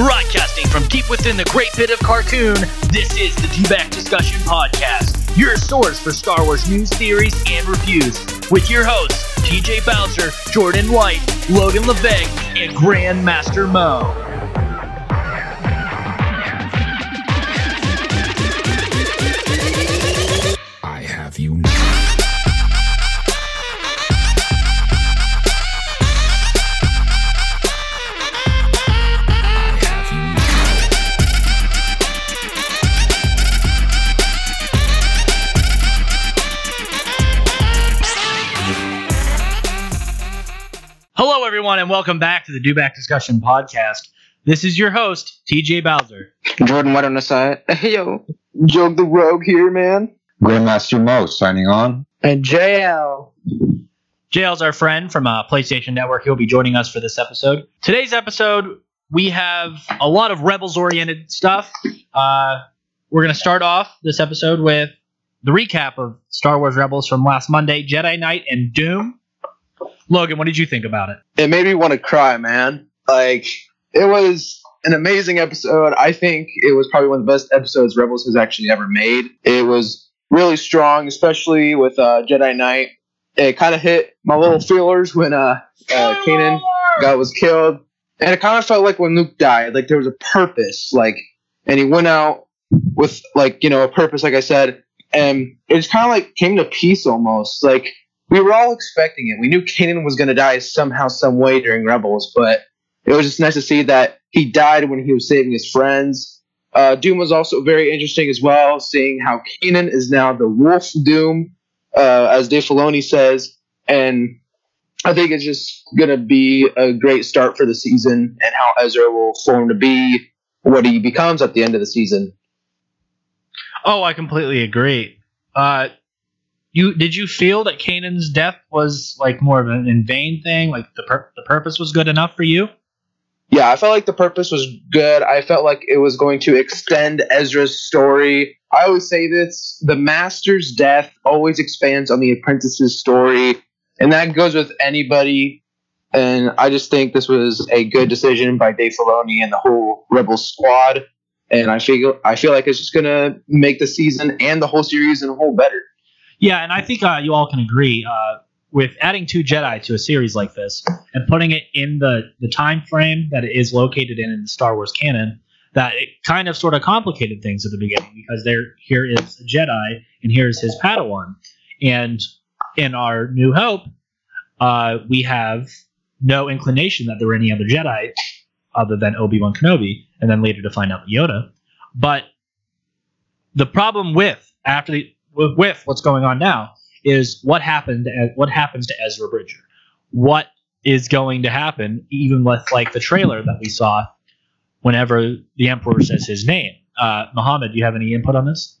Broadcasting from deep within the great Pit of Carkoon, this is the Dewback Discussion Podcast, your source for Star Wars news, theories, and reviews, with your hosts, TJ Bowser, Jordan White, Logan Levesque, and Grandmaster Mo. And welcome back to the Dewback Discussion Podcast. This is your host, TJ Bowser. Jordan White on the side. Hey yo, Joke the Rogue here, man. Grandmaster Mo signing on. And JL. JL's our friend from uh, PlayStation Network. He'll be joining us for this episode. Today's episode, we have a lot of Rebels oriented stuff. Uh, we're going to start off this episode with the recap of Star Wars Rebels from last Monday Jedi Night and Dume. Logan, what did you think about it? It made me want to cry, man. Like it was an amazing episode. I think it was probably one of the best episodes Rebels has actually ever made. It was really strong, especially with uh, Jedi Night. It kind of hit my little feelers when uh, uh, Kanan got was killed, and it kind of felt like when Luke died, like there was a purpose, like, and he went out with like you know a purpose, like I said, and it just kind of like came to peace almost. Like we were all expecting it. We knew Kanan was going to die somehow, some way during Rebels, but it was just nice to see that he died when he was saving his friends. Uh, Dume was also very interesting as well, seeing how Kanan is now the Wolf Dume, uh, as Dave Filoni says, and I think it's just going to be a great start for the season and how Ezra will form to be what he becomes at the end of the season. Oh, I completely agree. Uh, you did you feel that Kanan's death was like more of an in vain thing? Like the pur- the purpose was good enough for you? Yeah, I felt like the purpose was good. I felt like it was going to extend Ezra's story. I always say this the master's death always expands on the apprentice's story, and that goes with anybody. And I just think this was a good decision by Dave Filoni and the whole Rebel squad. And I feel I feel like it's just gonna make the season and the whole series in a whole better. Yeah, and I think uh, you all can agree uh, with adding two Jedi to a series like this and putting it in the the time frame that it is located in in the Star Wars canon. That it kind of sort of complicated things at the beginning because there here is a Jedi and here's his Padawan, and in our New Hope, uh, we have no inclination that there were any other Jedi other than Obi Wan Kenobi, and then later to find out Yoda. But the problem with after the with, what's going on now is what happened at, what happens to Ezra Bridger. What is going to happen, even with like the trailer that we saw whenever the Emperor says his name. Uh, Muhammad, do you have any input on this?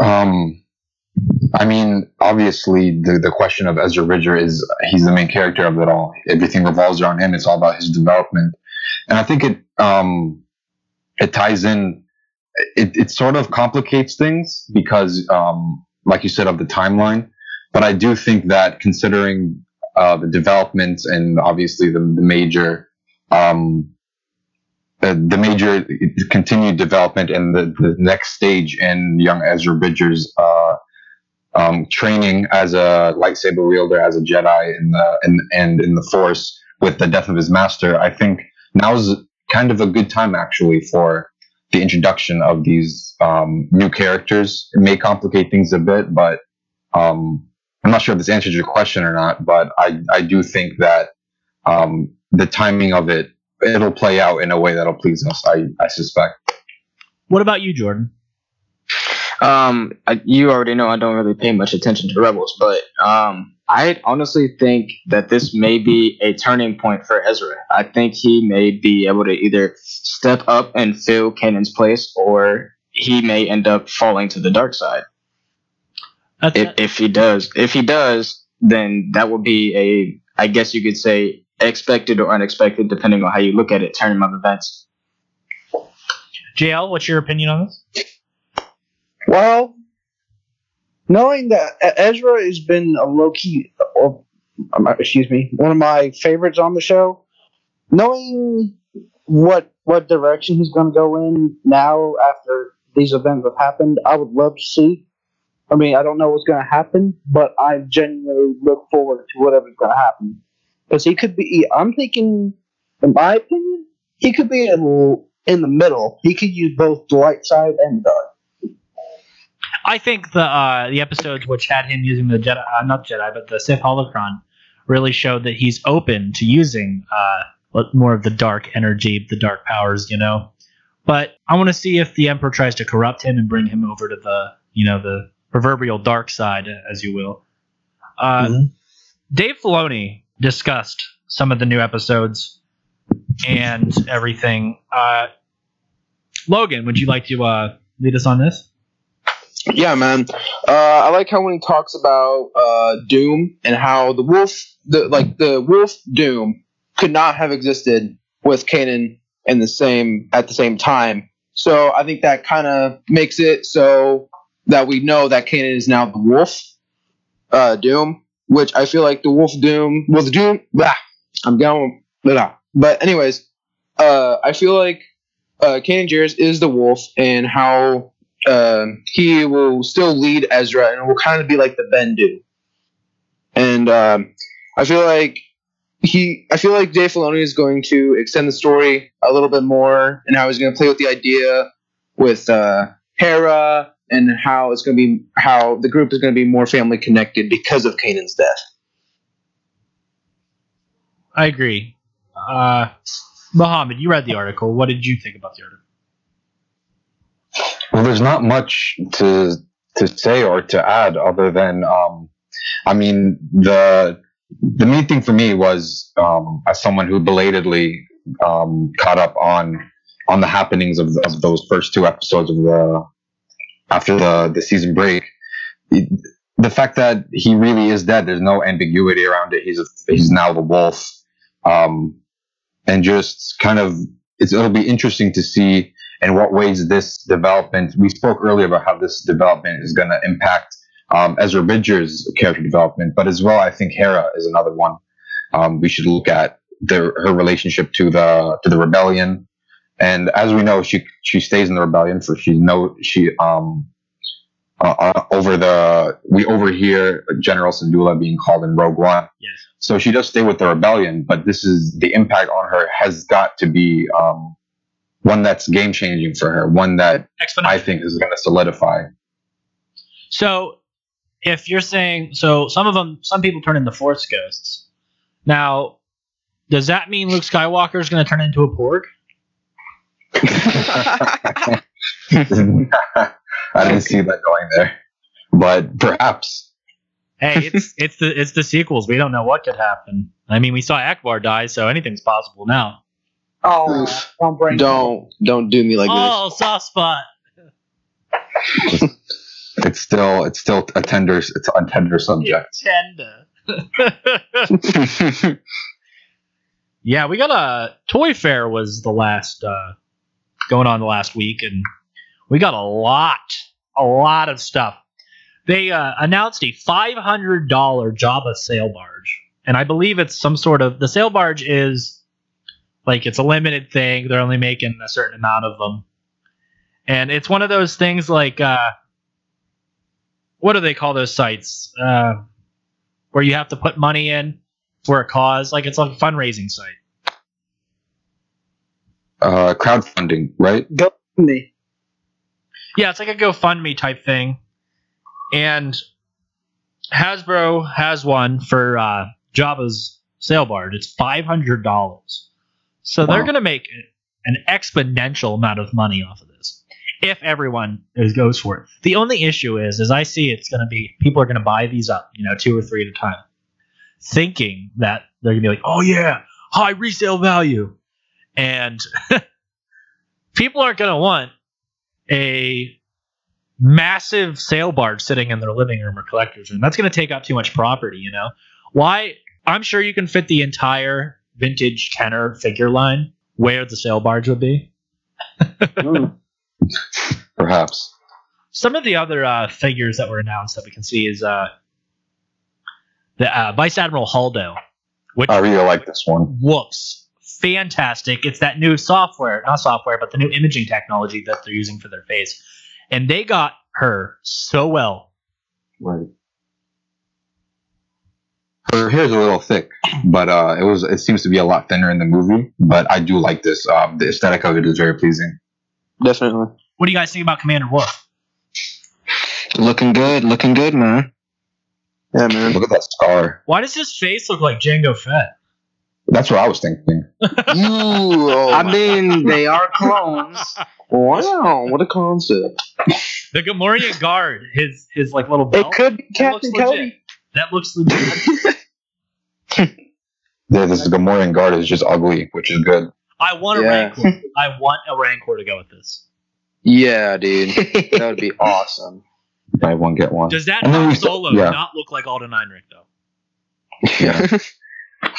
Um, I mean, obviously, the, the question of Ezra Bridger is he's the main character of it all. Everything revolves around him. It's all about his development, and I think it um, it ties in. It, it sort of complicates things because, um, like you said, of the timeline. But I do think that considering uh, the development and obviously the, the major um, the, the major continued development and the, the next stage in young Ezra Bridger's uh, um, training as a lightsaber wielder, as a Jedi, in the in, and in the Force with the death of his master, I think now is kind of a good time actually for the introduction of these um, new characters. It may complicate things a bit, but um, I'm not sure if this answers your question or not. But I I do think that um, the timing of it it'll play out in a way that'll please us. I I suspect. What about you, Jordan? Um, I, you already know I don't really pay much attention to Rebels, but um, I honestly think that this may be a turning point for Ezra. I think he may be able to either step up and fill Kanan's place, or he may end up falling to the dark side. That's If, if he does, if he does, then that would be a, I guess you could say, expected or unexpected, depending on how you look at it, turn of events. JL, what's your opinion on this? Well, knowing that Ezra has been a low key, or um, excuse me, one of my favorites on the show, knowing what what direction he's going to go in now after these events have happened, I would love to see. I mean, I don't know what's going to happen, but I genuinely look forward to whatever's going to happen because he could be. I'm thinking, in my opinion, he could be in, in the middle. He could use both the light side and the dark. I think the uh, the episodes which had him using the Jedi, uh, not Jedi, but the Sith holocron, really showed that he's open to using uh, more of the dark energy, the dark powers, you know. But I want to see if the Emperor tries to corrupt him and bring him over to the, you know, the proverbial dark side, as you will. Uh, Mhm. Dave Filoni discussed some of the new episodes and everything. Uh, Logan, would you like to uh, lead us on this? Yeah, man. Uh, I like how when he talks about uh, Dume and how the wolf, the like the wolf Dume, could not have existed with Kanan in the same at the same time. So I think that kind of makes it so that we know that Kanan is now the wolf uh, Dume, which I feel like the wolf Dume, the Dume, blah, I'm going, blah. But anyways, uh, I feel like uh, Kanan Jarrus is the wolf and how um, he will still lead Ezra and will kind of be like the Bendu. And um, I feel like he, I feel like Dave Filoni is going to extend the story a little bit more, and how he's going to play with the idea with uh, Hera and how it's going to be how the group is going to be more family connected because of Kanan's death. I agree. Uh, Mohammed, you read the article. What did you think about the article? Well, there's not much to to say or to add other than, um, I mean, the the main thing for me was um, as someone who belatedly um, caught up on on the happenings of, of those first two episodes of the after the the season break. it- the fact that he really is dead, there's no ambiguity around it. He's a, he's now the wolf, um, and just kind of it's, it'll be interesting to see in what ways this development. We spoke earlier about how this development is going to impact um, Ezra Bridger's character development, but as well, I think Hera is another one um, we should look at the, her relationship to the to the rebellion. And as we know, she she stays in the rebellion for she no she um uh, uh, over the we overhear General Syndulla being called in Rogue One. Yes. So she does stay with the rebellion, but this is the impact on her has got to be um, one that's game changing for her, one that I think is going to solidify. So, if you're saying so, some of them, some people turn into Force ghosts. Now, does that mean Luke Skywalker is going to turn into a Porg? I didn't see that going there, but perhaps. Hey, it's it's the it's the sequels. We don't know what could happen. I mean, we saw Ackbar die, so anything's possible now. Oh, Oof. don't bring Don't don't do me like this. oh, soft spot. It's still it's still a tender it's a tender subject. Tender. yeah, we got a toy fair was the last uh, going on the last week, and we got a lot, a lot of stuff. They uh, announced a five hundred dollar Jabba sail barge, and I believe it's some sort of the sail barge is like it's a limited thing. They're only making a certain amount of them, and it's one of those things like uh, what do they call those sites? Uh, where you have to put money in for a cause. Like it's like a fundraising site. Uh, crowdfunding, right? Go me. Yeah, it's like a GoFundMe type thing. And Hasbro has one for uh, Jabba's sail barge. It's five hundred dollars. So they're gonna make an exponential amount of money off of this if everyone is, goes for it. The only issue is, as I see, it's gonna be people are gonna buy these up, you know, two or three at a time, thinking that they're gonna be like, oh yeah, high resale value, and people aren't gonna want a massive sail barge sitting in their living room or collector's room. That's going to take up too much property, you know? Why? I'm sure you can fit the entire vintage Kenner figure line where the sail barge would be. Mm. Perhaps. Some of the other uh, figures that were announced that we can see is uh, the uh, Vice Admiral Holdo, which I really like this one. Whoops. fantastic. It's that new software, not software, but the new imaging technology that they're using for their face. And they got her so well. Right. Her hair is a little thick, but uh, it was it seems to be a lot thinner in the movie. But I do like this. Um, the aesthetic of it is very pleasing. Definitely. What do you guys think about Commander Wolf? Looking good, looking good, man. Yeah, man. Look at that scar. Why does his face look like Jango Fett? That's what I was thinking. Ooh, oh I my- mean, they are clones. wow, what a concept. The Gamorrean guard, his his like little belt. It could be Captain. Cody. That looks legit. Yeah, this Gamorrean guard is just ugly, which is good. I want a Yeah. Rancor. I want a Rancor to go with this. Yeah, dude. That would be awesome. Buy one get one. Does that And then Han we still- Solo yeah. not look like Alden Ehrenreich though? Yeah.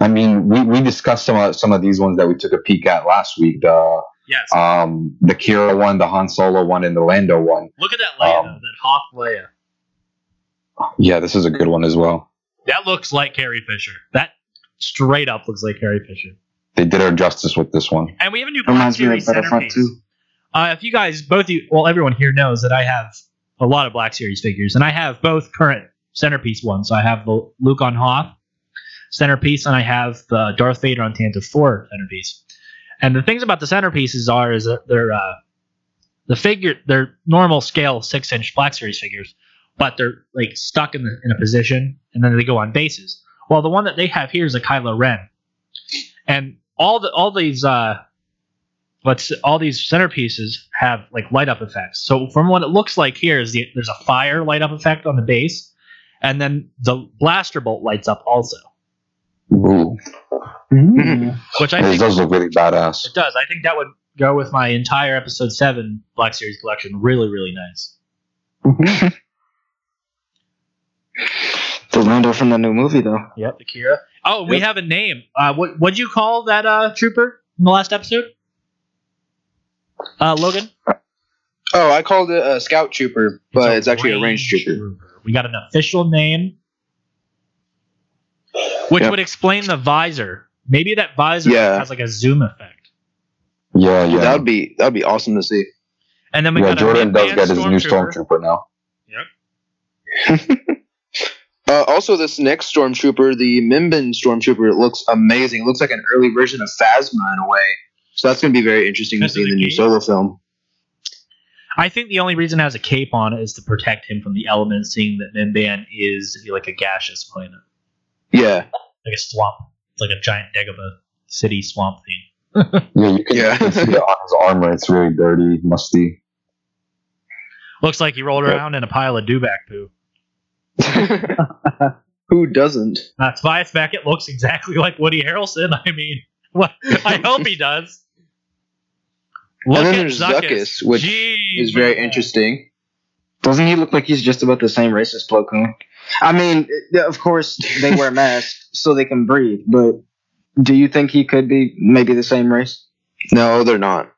I mean, we, we discussed some of some of these ones that we took a peek at last week. The Yes. um the Qi'ra one, the Han Solo one, and the Lando one. Look at that Leia, um, though, that Hoth Leia. Yeah, this is a good one as well. That looks like Carrie Fisher. That straight up looks like Carrie Fisher. They did her justice with this one. And we have a new Black Reminds me of Series Battlefront centerpiece. 2. Uh, if you guys, both you, well, everyone here knows that I have a lot of Black Series figures, and I have both current centerpiece ones. So I have the Luke on Hoth centerpiece, and I have the Darth Vader on Tantive 4 centerpiece. And the things about the centerpieces are is that they're uh, the figure, they're normal scale six inch Black Series figures, but they're like stuck in the, in a position, and then they go on bases. Well, the one that they have here is a Kylo Ren, and all the all these uh, let's all these centerpieces have like light up effects. So from what it looks like here is the, there's a fire light up effect on the base, and then the blaster bolt lights up also, Ooh, which I this think does look really badass. it does. I think that would go with my entire episode seven Black Series collection. Really, really nice. The Lando from the new movie, though. Yep, Akira. Oh, we Yep. have a name. Uh, what what'd you call that uh trooper in the last episode? Uh, Logan. Oh, I called it a scout trooper, but it's, actually a range trooper. We got an official name, which Yep. would explain the visor. Maybe that visor Yeah. has like a zoom effect. Yeah, yeah. That would be that would be awesome to see. And then we yeah, got Jordan a does Mimban get his new Stormtrooper. stormtrooper now. Uh, also, this next stormtrooper, the Mimban stormtrooper, it looks amazing. It looks like an early version of Phasma in a way. So that's going to be very interesting to see in the the new solo film. I think the only reason it has a cape on it is to protect him from the elements, seeing that Mimban is like a gaseous planet, Yeah, like a swamp. It's like a giant Dagobah city swamp thing. Yeah, you can, Yeah. you can see it on his armor. It's really dirty, musty. Looks like he rolled Yep. around in a pile of dewback poo. who doesn't? Uh, Tobias Beckett looks exactly like Woody Harrelson. I mean, what? I hope he does. Look and then at there's Zuckuss, which Jeez, is very look interesting. Doesn't he look like he's just about the same race as Plo Koon? I mean, of course they wear masks so they can breathe, but do you think he could be maybe the same race? No, they're not.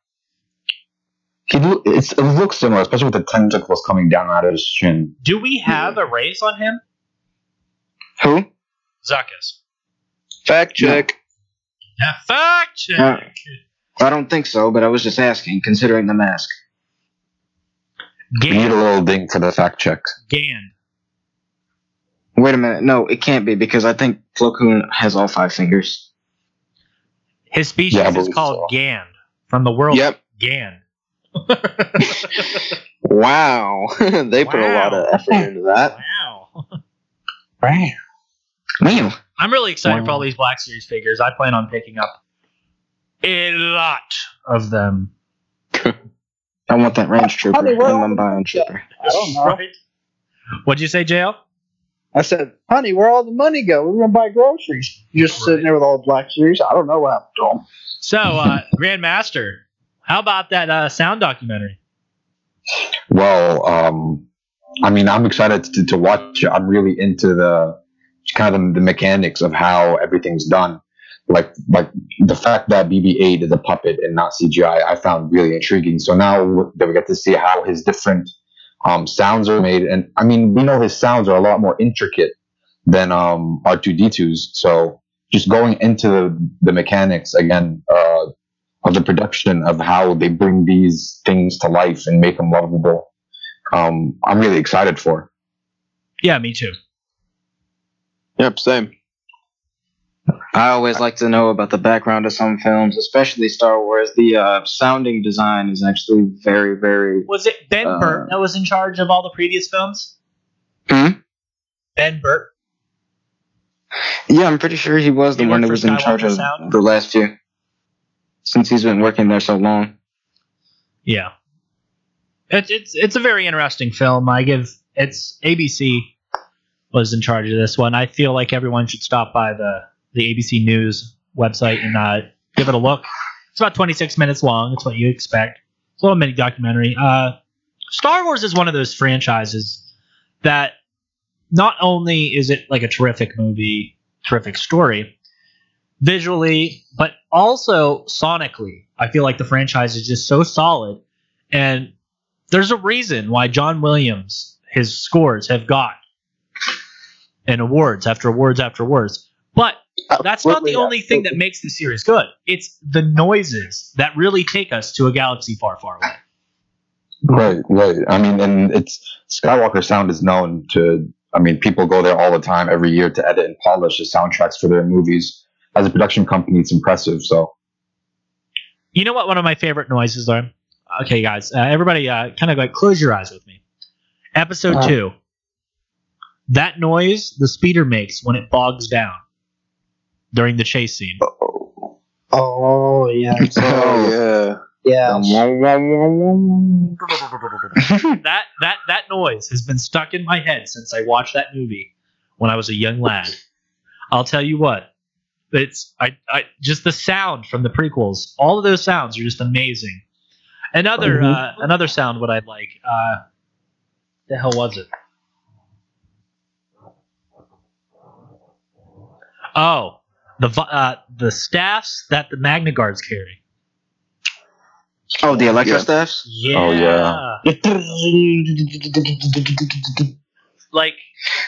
He lo- it's, it looks similar, especially with the tentacles coming down out of his chin. Do we have a raise on him? Who? Zuckuss. Fact check. Yeah, fact check. Uh, I don't think so, but I was just asking, considering the mask. We need a little ding for the fact check. Gand. Wait a minute, no, it can't be because I think Plo Koon has all five fingers. His species Yeah, is called so. Gand from the world Yep. Gand. Wow, they put a lot of effort into that. wow. Damn. I'm really excited for all these Black Series figures. I plan on picking up a lot of them. I want that range trooper, Honey, and where I'm are- buying trooper. I don't know. Right? What'd you say, JL? I said, honey, where all the money go? We're gonna buy groceries. you Just Right. sitting there with all the Black Series. I don't know what happened to them. So, uh, Grandmaster, how about that uh, sound documentary? Well, um, I mean, I'm excited to, to watch it. I'm really into the kind of the, mechanics of how everything's done. Like, like the fact that BB-8 is a puppet and not CGI, I found really intriguing. So now that we get to see how his different um, sounds are made, and I mean, we know his sounds are a lot more intricate than um, R2D2's. So just going into the, the mechanics again uh, of the production of how they bring these things to life and make them lovable. Um, I'm really excited for. Yeah, me too. Yep, same. I always like to know about the background of some films, especially Star Wars. The uh, sounding design is actually very, very. Was it Ben Uh, Burtt that was in charge of all the previous films? Hmm? Ben Burtt. Yeah, I'm pretty sure he was the He one that was in charge Skywalker of the last few. Since he's been working there so long. Yeah. It's it's it's a very interesting film. I give it's ABC was in charge of this one. I feel like everyone should stop by the the ABC News website and uh, give it a look. It's about 26 minutes long. It's what you expect. It's a little mini documentary. Uh, Star Wars is one of those franchises that not only is it like a terrific movie, terrific story, visually, but also sonically. I feel like the franchise is just so solid, and there's a reason why John Williams his scores have got and awards after awards after awards. But that's not the only thing that makes the series good. It's the noises that really take us to a galaxy far, far away. Right, right. I mean, and it's Skywalker Sound is known to. I mean, people go there all the time every year to edit and polish the soundtracks for their movies. As a production company, it's impressive. So, You know what? One of my favorite noises are. Okay, guys, uh, everybody, uh, kind of like close your eyes with me. Episode Uh. two. That noise the speeder makes when it bogs down during the chase scene. Oh yeah, Oh yeah. yeah. that that that noise has been stuck in my head since I watched that movie when I was a young lad. I'll tell you what. It's I, I just the sound from the prequels. All of those sounds are just amazing. Another Mhm. uh, another sound what I'd like. Uh, the hell was it? Oh, the uh, the staffs that the Magna Guards carry. Oh, the Electro Yeah. staffs? Yeah. Oh, yeah. like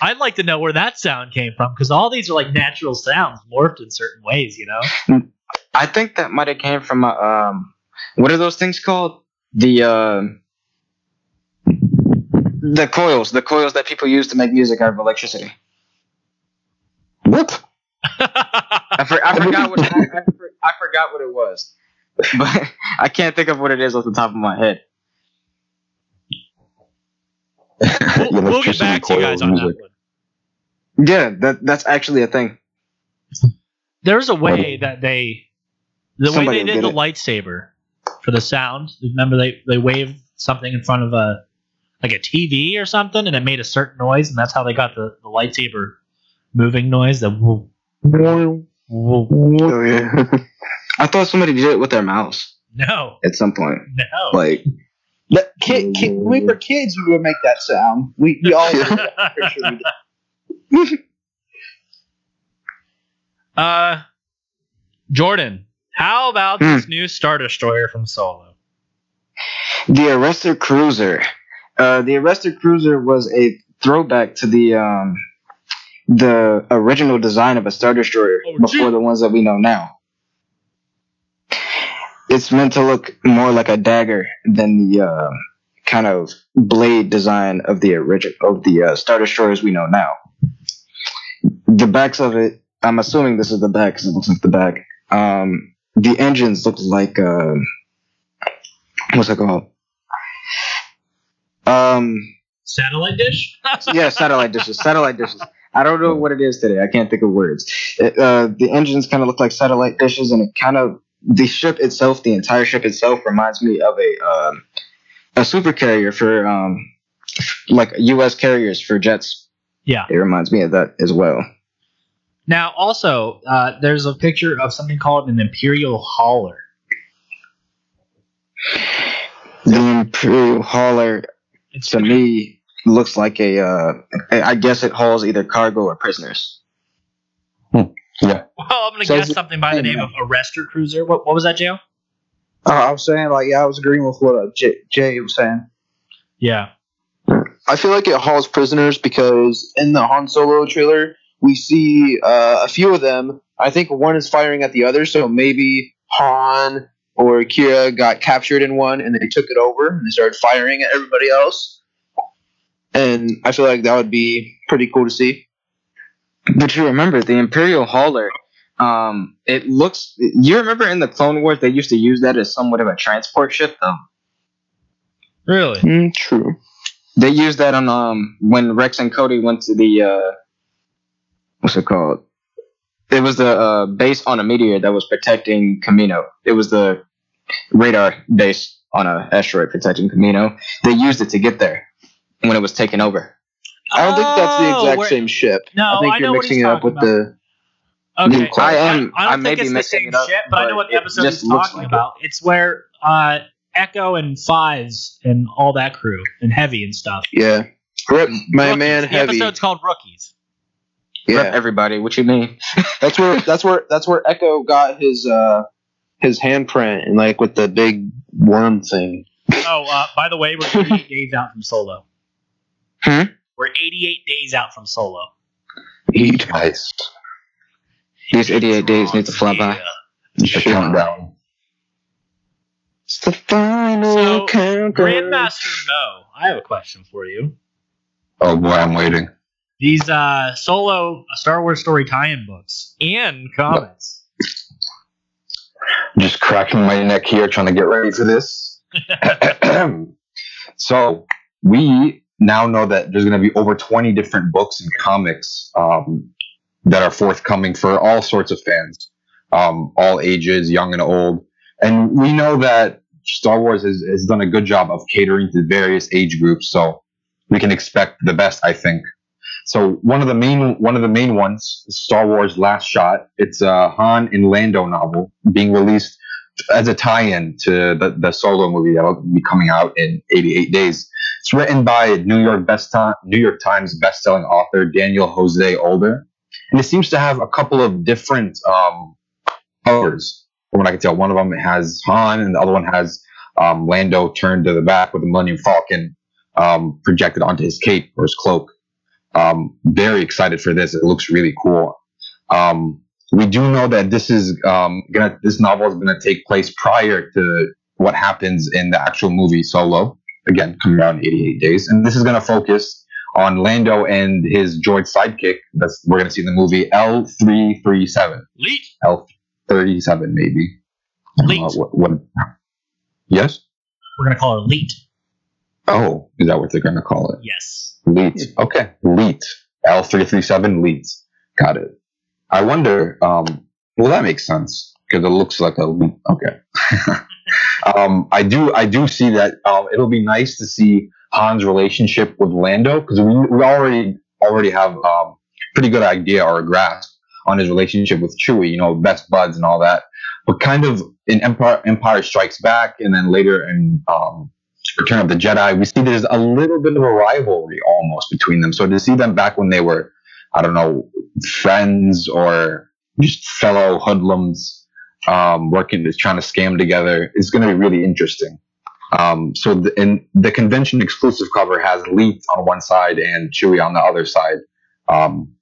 I'd like to know where that sound came from because all these are like natural sounds morphed in certain ways, you know. I think that might have came from a, um, what are those things called? The uh, the coils, the coils that people use to make music out of electricity. what? I, for, I forgot what I, I, for- I forgot what it was, but I can't think of what it is off the top of my head. we'll, we'll get back to you guys on music. that one. Yeah, that that's actually a thing. There's a way that they, the Somebody way they did get the lightsaber for the sound. Remember they they waved something in front of a like a TV or something, and it made a certain noise, and that's how they got the, the lightsaber moving noise. The woo, woo, woo. Oh yeah. I thought somebody did it with their mouse No, at some point. no. Like, That kid, kid, when we were kids, we would make that sound. We, we all did that. Sure we uh, Jordan, how about Hmm. this new Star Destroyer from Solo? The Arrestor Cruiser. Uh, the Arrestor Cruiser was a throwback to the um, the original design of a Star Destroyer Oh, before gee. the ones that we know now. It's meant to look more like a dagger than the uh, kind of blade design of the origin of the uh, Star Destroyers we know now. The backs of it, I'm assuming this is the back because it looks like the back. Um, the engines look like uh, what's it called? Um, Satellite dish? yeah, satellite dishes. Satellite dishes. I don't know what it is today. I can't think of words. It, uh, the engines kind of look like satellite dishes, and it kind of the ship itself, the entire ship itself, reminds me of a um, a super carrier for um, like U.S. carriers for jets. Yeah. It reminds me of that as well. Now, also, uh, there's a picture of something called an Imperial Hauler. The Imperial hauler It's to me looks like a. Uh, I guess it hauls either cargo or prisoners. Well, I'm gonna So guess something by the name of Arrestor Cruiser. What, what was that, Joe? Uh, I was saying, like, yeah, I was agreeing with what uh, Jay, Jay was saying. Yeah. I feel like it hauls prisoners because in the Han Solo trailer, we see uh, a few of them. I think one is firing at the other, so maybe Han or Qi'ra got captured in one and they took it over and they started firing at everybody else. And I feel like that would be pretty cool to see. But you remember the Imperial Hauler? Um, it looks. You remember in the Clone Wars they used to use that as somewhat of a transport ship, though. Really? Mm, true. They used that on um when Rex and Cody went to the uh what's it called? It was the uh, base on a meteor that was protecting Kamino. It was the radar base on a asteroid protecting Kamino. They used it to get there when it was taken over. I don't think that's the Oh, exact same ship. No, I think I you're know what mixing he's it up talking with the. Okay, New I am- I, don't I may think be the mixing same it up, ship, but, I know what it episode just he's talking like about. It's where uh, Echo and Fives and all that crew and Heavy and stuff. Yeah. Rip my Rookies. man the heavy. episode's called Rookies. Rep Yeah. everybody. What you mean? That's where that's where that's where Echo got his uh his handprint and like with the big worm thing. Oh, uh, by the way, we're 88 days out from Solo. Hmm? We're 88 days out from Solo. Eat. Nice. These 88 days need to fly by. The countdown. It's the final So, countdown. Grandmaster Mo, I have a question for you. Oh boy, I'm waiting. These uh, Solo Star Wars story tie-in books and comics. Just cracking my neck here, trying to get ready for this. so we now know that there's going to be over 20 different books and comics um, that are forthcoming for all sorts of fans, um, all ages, young and old. And we know that Star Wars has, has done a good job of catering to various age groups, so we can expect the best, I think. So one of the main one of the main ones, Star Wars Last Shot. It's a Han and Lando novel being released as a tie-in to the, the solo movie that will be coming out in 88 days. It's written by New York best time, New York Times best-selling author Daniel Jose Older, and it seems to have a couple of different um, covers. From what I can tell, one of them has Han, and the other one has um, Lando turned to the back with the Millennium Falcon um, projected onto his cape or his cloak. Um, very excited for this. It looks really cool. Um, we do know that this is um, gonna this novel is gonna take place prior to what happens in the actual movie Solo. Again, coming out in 88 days, and this is gonna focus on Lando and his droid sidekick. That's we're gonna see in the movie L337, Leet. L37 maybe. I don't know Leet. What, what? Yes. We're gonna call her Leet. Oh, is that what they're gonna call it? Yes. Leet. Okay. Leet. L337 Leet. Got it. I wonder, um, well, that makes sense because it looks like a Okay. um, I do, I do see that, um, it'll be nice to see Han's relationship with Lando because we, we already, already have, um, pretty good idea or a grasp on his relationship with Chewie, you know, best buds and all that. But kind of in Empire, Empire Strikes Back and then later in, um, Return of the Jedi, we see there's a little bit of a rivalry almost between them. So to see them back when they were, I don't know, friends or just fellow hoodlums um, working, trying to scam together is going to be really interesting. Um, so the, in the convention exclusive cover has Leet on one side and Chewie on the other side. Um,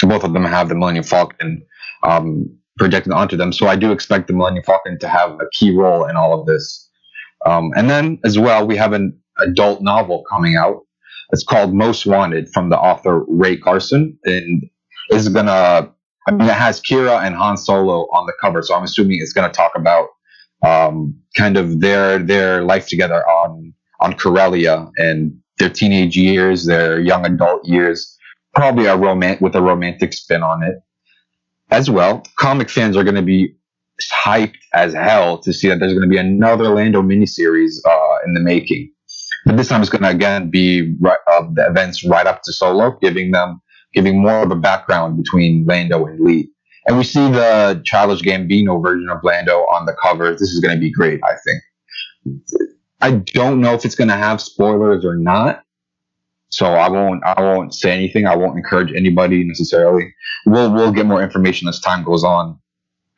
both of them have the Millennium Falcon um, projected onto them. So I do expect the Millennium Falcon to have a key role in all of this. Um, and then as well, we have an adult novel coming out. It's called Most Wanted from the author Rae Carson, and is gonna. I mean, it has Qi'ra and Han Solo on the cover, so I'm assuming it's gonna talk about um, kind of their their life together on on Corellia and their teenage years, their young adult years. Probably a romance with a romantic spin on it as well. Comic fans are going to be hyped as hell to see that there's going to be another Lando miniseries uh, in the making. But this time it's going to again be right, uh, the events right up to Solo, giving them giving more of a background between Lando and Lee. And we see the childish Gambino version of Lando on the cover. This is going to be great, I think. I don't know if it's going to have spoilers or not, so I won't. I won't say anything. I won't encourage anybody necessarily. We'll we'll get more information as time goes on,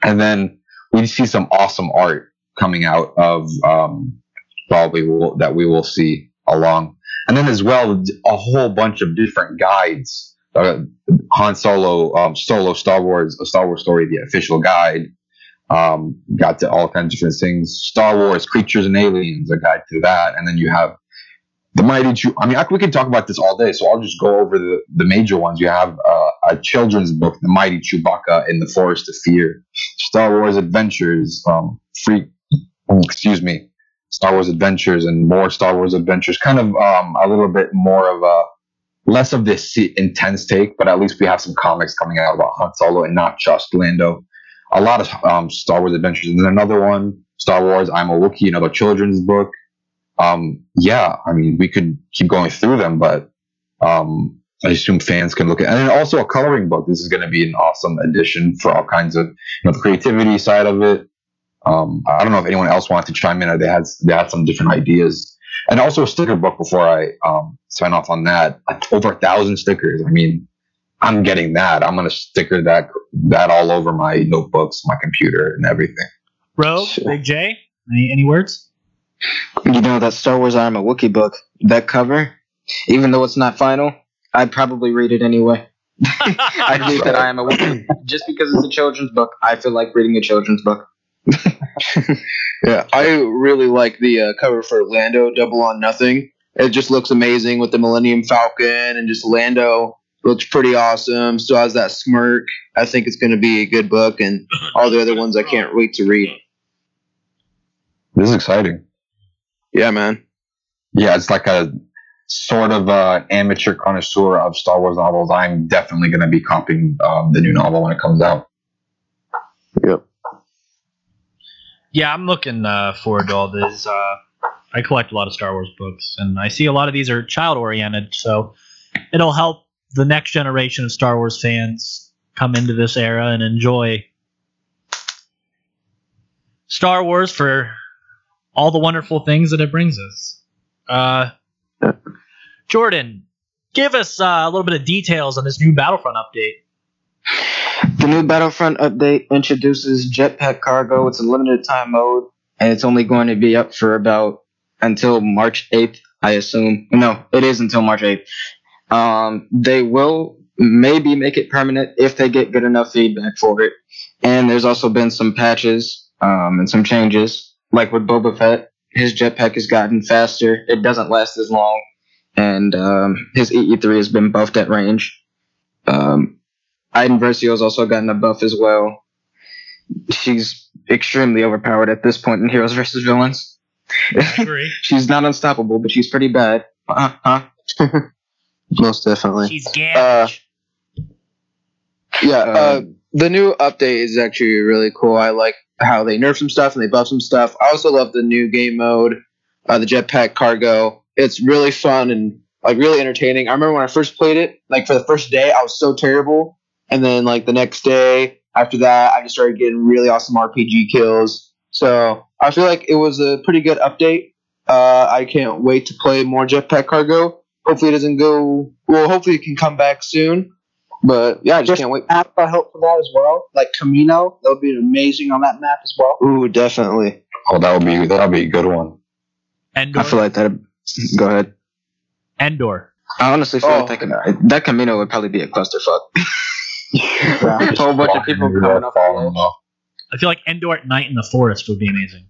and then we see some awesome art coming out of um, probably will, that we will see along, and then as well a whole bunch of different guides uh, Han Solo, um, Solo Star Wars, a Star Wars story, the official guide. Um, got to all kinds of different things. Star Wars, Creatures and Aliens, a guide to that, and then you have the Mighty Chew. I mean, I, we can talk about this all day, so I'll just go over the, the major ones. You have uh, a children's book, The Mighty Chewbacca in the Forest of Fear, Star Wars Adventures, um, free, excuse me, Star Wars Adventures and more Star Wars Adventures. Kind of um, a little bit more of a less of this intense take, but at least we have some comics coming out about Han Solo and not just Lando. A lot of um, Star Wars Adventures, and then another one, Star Wars I'm a Wookiee, another children's book. Um, yeah, I mean we could keep going through them, but um, I assume fans can look at, and then also a coloring book. This is going to be an awesome addition for all kinds of you know the creativity side of it. Um, I don't know if anyone else wanted to chime in or they had they had some different ideas, and also a sticker book before I um, sign off on that. Over a thousand stickers. I mean, I'm getting that. I'm gonna sticker that that all over my notebooks, my computer, and everything. Rogue, Sure. Big J, any any words? You know that Star Wars I'm a Wookiee book, that cover, even though it's not final, I'd probably read it anyway. I read that I am a Wookiee. Just because it's a children's book, I feel like reading a children's book. Yeah, I really like the uh, cover for Lando Double or Nothing. It just looks amazing with the Millennium Falcon and just Lando looks pretty awesome. Still has that smirk. I think it's going to be a good book, and all the other ones I can't wait to read. This is exciting. Yeah, man. Yeah, it's like a sort of uh, amateur connoisseur of Star Wars novels. I'm definitely going to be copying um, the new novel when it comes out. Yeah, I'm looking uh, forward to all this. Uh, I collect a lot of Star Wars books, and I see a lot of these are child oriented, so it'll help the next generation of Star Wars fans come into this era and enjoy Star Wars for all the wonderful things that it brings us. Uh, Jordan, give us uh, a little bit of details on this new Battlefront update. The new Battlefront update introduces Jetpack Cargo. It's a limited time mode, and it's only going to be up for about until March 8th, I assume. No, it is until March 8th. Um, they will maybe make it permanent if they get good enough feedback for it. And there's also been some patches um, and some changes, like with Boba Fett. His jetpack has gotten faster. It doesn't last as long, and um, his EE3 has been buffed at range. Um, Iden Versio's also gotten a buff as well. She's extremely overpowered at this point in Heroes vs. Villains. I agree. she's not unstoppable, but she's pretty bad. Uh huh. Most definitely. She's garbage. Yeah, uh, Um, the new update is actually really cool. I like how they nerf some stuff and they buff some stuff. I also love the new game mode, uh, the jetpack cargo. It's really fun and like really entertaining. I remember when I first played it, like for the first day, I was so terrible, and then like the next day after that, I just started getting really awesome RPG kills. So I feel like it was a pretty good update. Uh, I can't wait to play more jetpack cargo. Hopefully, it doesn't go well. Hopefully, it can come back soon. But yeah, I just Just can't wait. Map I hope for that as well. Like Kamino, that would be amazing on that map as well. Ooh, definitely. Oh, that would be that would be a good one. Endor. I feel like that. Go ahead. Endor. I honestly feel Oh. like that, could, that Kamino would probably be a clusterfuck. Yeah. a whole bunch of people coming up. falling off. I feel like Endor at night in the forest would be amazing.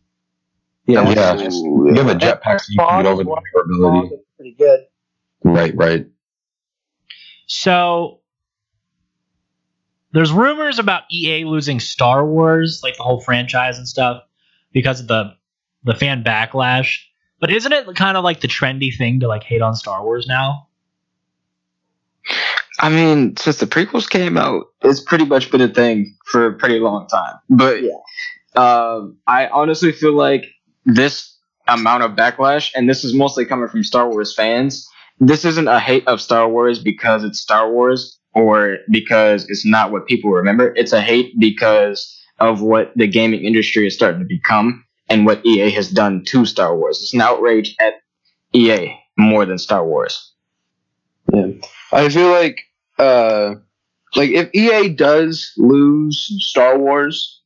Yeah, Yeah. Ooh, You have a jetpack, so you can get over the maneuverability. Pretty good. Right, right. So there's rumors about EA losing Star Wars, like the whole franchise and stuff, because of the the fan backlash. But isn't it kind of like the trendy thing to like hate on Star Wars now? I mean, since the prequels came out, it's pretty much been a thing for a pretty long time. But Yeah. um, I honestly feel like this amount of backlash, and this is mostly coming from Star Wars fans, this isn't a hate of Star Wars because it's Star Wars or because it's not what people remember. It's a hate because of what the gaming industry is starting to become and what EA has done to Star Wars. It's an outrage at EA more than Star Wars. I feel like, uh, like if EA does lose Star Wars,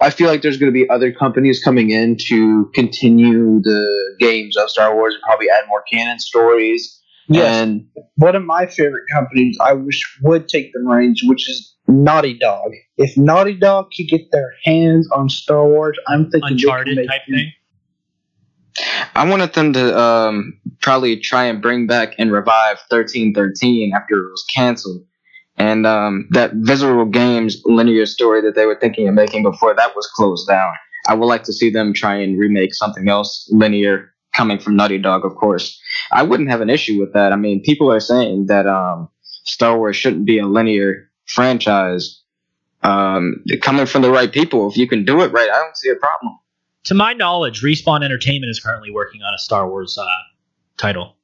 I feel like there's going to be other companies coming in to continue the games of Star Wars and probably add more canon stories. Yes. And one of my favorite companies I wish would take the reins, which is Naughty Dog. If Naughty Dog could get their hands on Star Wars, I'm thinking they could Uncharted make type thing. I wanted them to um, probably try and bring back and revive 1313 after it was canceled. And um, that Visceral Games linear story that they were thinking of making before that was closed down. I would like to see them try and remake something else linear coming from Naughty Dog, of course. I wouldn't have an issue with that. I mean, people are saying that um, Star Wars shouldn't be a linear franchise. Um, coming from the right people, if you can do it right, I don't see a problem. To my knowledge, Respawn Entertainment is currently working on a Star Wars uh, title.